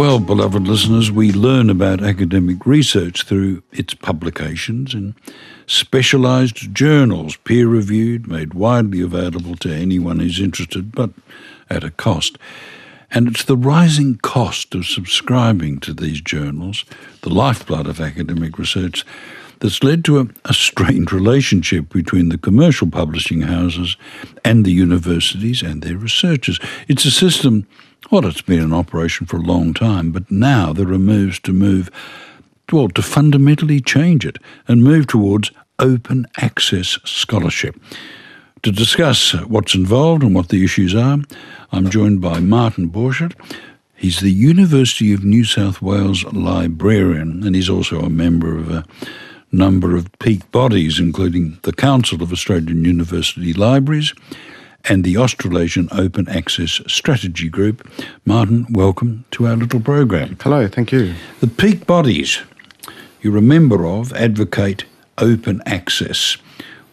Well, beloved listeners, we learn about academic research through its publications in specialised journals, peer reviewed, made widely available to anyone who's interested, but at a cost. And it's the rising cost of subscribing to these journals, the lifeblood of academic research, that's led to a, a strained relationship between the commercial publishing houses and the universities and their researchers. It's a system well, it's been in operation for a long time, but now there are moves to move, well, to fundamentally change it and move towards open access scholarship. To discuss what's involved and what the issues are, I'm joined by Martin Borchert. He's the University of New South Wales librarian, and he's also a member of a number of peak bodies, including the Council of Australian University Libraries and the Australasian Open Access Strategy Group. Martin, welcome to our little program. Hello, thank you. The peak bodies you're a member of advocate open access.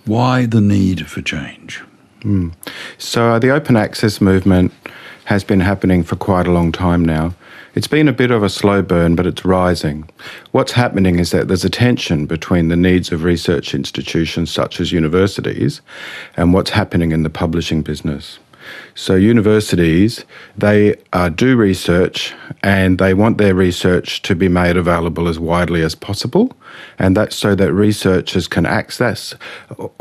Why the need for change? Mm. So, uh, the open access movement has been happening for quite a long time now. It's been a bit of a slow burn, but it's rising. What's happening is that there's a tension between the needs of research institutions such as universities and what's happening in the publishing business. So universities, they uh, do research and they want their research to be made available as widely as possible, and that's so that researchers can access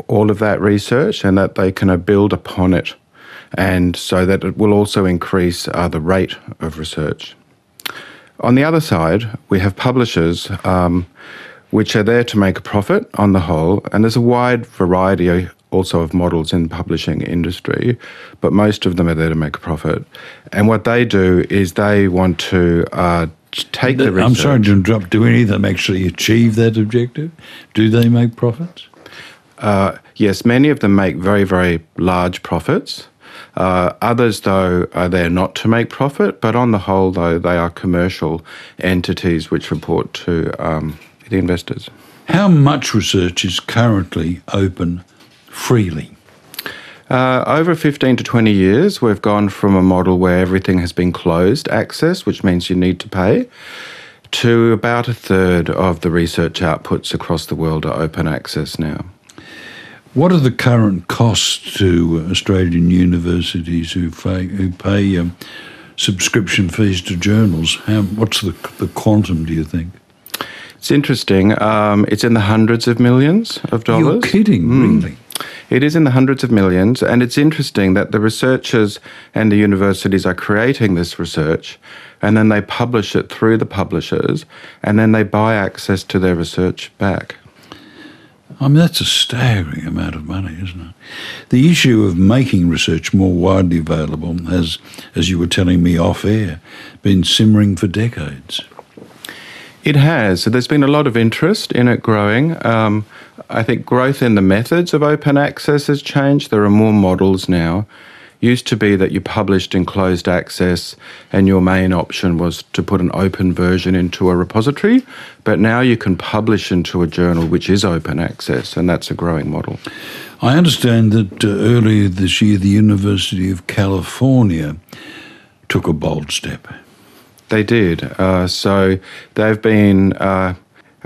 all of that research and that they can build upon it, and so that it will also increase uh, the rate of research. On the other side, we have publishers um, which are there to make a profit on the whole, and there's a wide variety also of models in the publishing industry, but most of them are there to make a profit. And what they do is they want to uh, take the, the research. I'm sorry to interrupt. Do any of them actually achieve that objective? Do they make profits? Uh, yes, many of them make very, very large profits. Uh, others, though, are there not to make profit, but on the whole, though, they are commercial entities which report to um, the investors. How much research is currently open freely? Uh, over 15 to 20 years, we've gone from a model where everything has been closed access, which means you need to pay, to about a third of the research outputs across the world are open access now. What are the current costs to Australian universities who pay, who pay um, subscription fees to journals? How, what's the, the quantum, do you think? It's interesting. Um, it's in the hundreds of millions of dollars. You're kidding, mm. really? It is in the hundreds of millions, and it's interesting that the researchers and the universities are creating this research, and then they publish it through the publishers, and then they buy access to their research back. I mean, that's a staggering amount of money, isn't it? The issue of making research more widely available has, as you were telling me off air, been simmering for decades. It has. There's been a lot of interest in it growing. Um, I think growth in the methods of open access has changed. There are more models now used to be that you published in closed access and your main option was to put an open version into a repository, but now you can publish into a journal which is open access, and that's a growing model. I understand that uh, earlier this year the University of California took a bold step. They did. Uh, so they've been. Uh,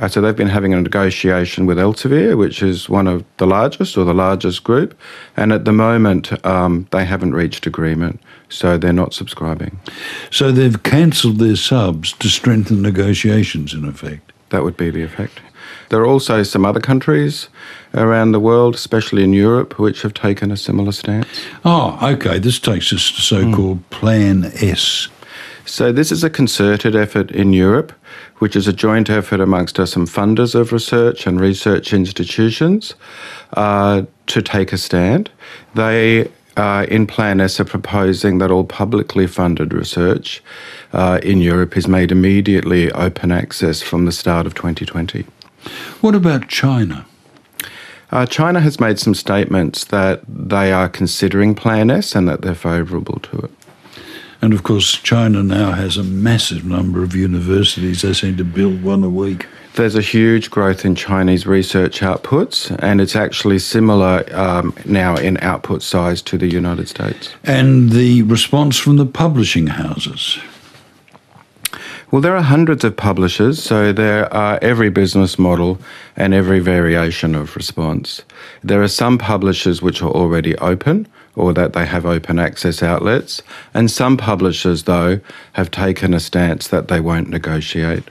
uh, so they've been having a negotiation with Elsevier, which is one of the largest or the largest group, and at the moment um, they haven't reached agreement, so they're not subscribing. So they've cancelled their subs to strengthen negotiations, in effect. That would be the effect. There are also some other countries around the world, especially in Europe, which have taken a similar stance. Oh, okay. This takes us to so-called mm. Plan S. So this is a concerted effort in Europe which is a joint effort amongst us some funders of research and research institutions uh, to take a stand. They uh, in Plan S are proposing that all publicly funded research uh, in Europe is made immediately open access from the start of 2020. What about China? Uh, China has made some statements that they are considering Plan S and that they're favourable to it. And of course, China now has a massive number of universities. They seem to build one a week. There's a huge growth in Chinese research outputs, and it's actually similar um, now in output size to the United States. And the response from the publishing houses? Well, there are hundreds of publishers, so there are every business model and every variation of response. There are some publishers which are already open or that they have open access outlets, and some publishers, though, have taken a stance that they won't negotiate.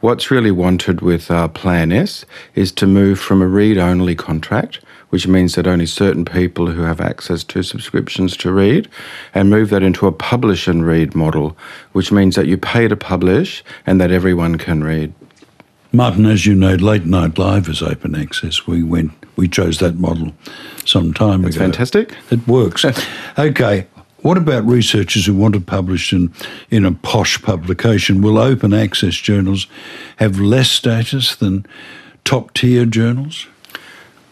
What's really wanted with uh, Plan S is to move from a read only contract which means that only certain people who have access to subscriptions to read, and move that into a publish and read model, which means that you pay to publish and that everyone can read. Martin, as you know, Late Night Live is open access. We went, we chose that model some time That's ago. fantastic. It works. okay. What about researchers who want to publish in, in a posh publication? Will open access journals have less status than top tier journals?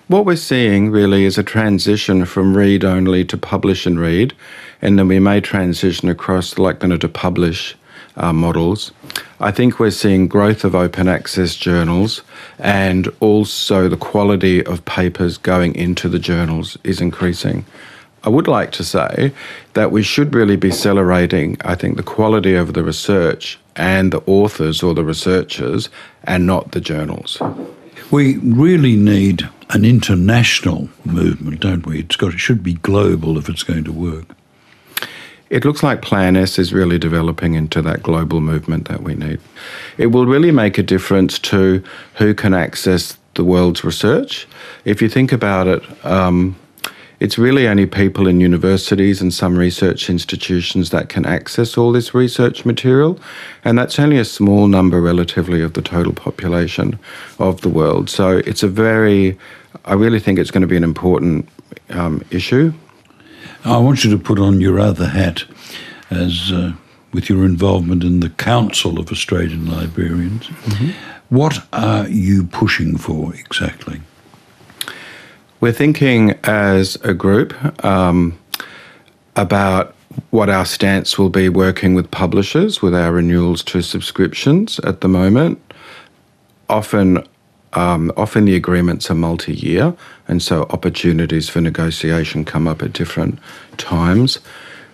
What we're seeing really is a transition from read only to publish and read, and then we may transition across like going to publish uh, models. I think we're seeing growth of open access journals and also the quality of papers going into the journals is increasing. I would like to say that we should really be celebrating, I think, the quality of the research and the authors or the researchers and not the journals. We really need an international movement, don't we? It's got it should be global if it's going to work. It looks like Plan S is really developing into that global movement that we need. It will really make a difference to who can access the world's research. If you think about it, um, it's really only people in universities and some research institutions that can access all this research material, and that's only a small number relatively of the total population of the world. So it's a very, I really think it's going to be an important um, issue. I want you to put on your other hat as uh, with your involvement in the Council of Australian Librarians. Mm-hmm. What are you pushing for exactly? We're thinking as a group um, about what our stance will be working with publishers with our renewals to subscriptions at the moment. Often, um, often the agreements are multi-year, and so opportunities for negotiation come up at different times.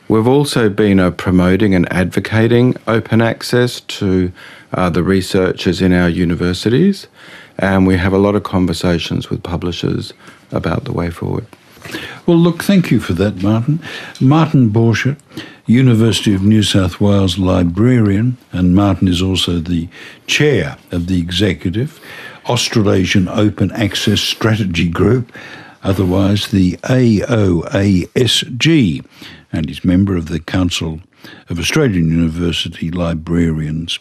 We've also been uh, promoting and advocating open access to uh, the researchers in our universities, and we have a lot of conversations with publishers about the way forward. Well, look, thank you for that, Martin. Martin Borchert, University of New South Wales librarian, and Martin is also the chair of the executive Australasian Open Access Strategy Group, otherwise the AOASG, and is member of the Council of Australian University Librarians.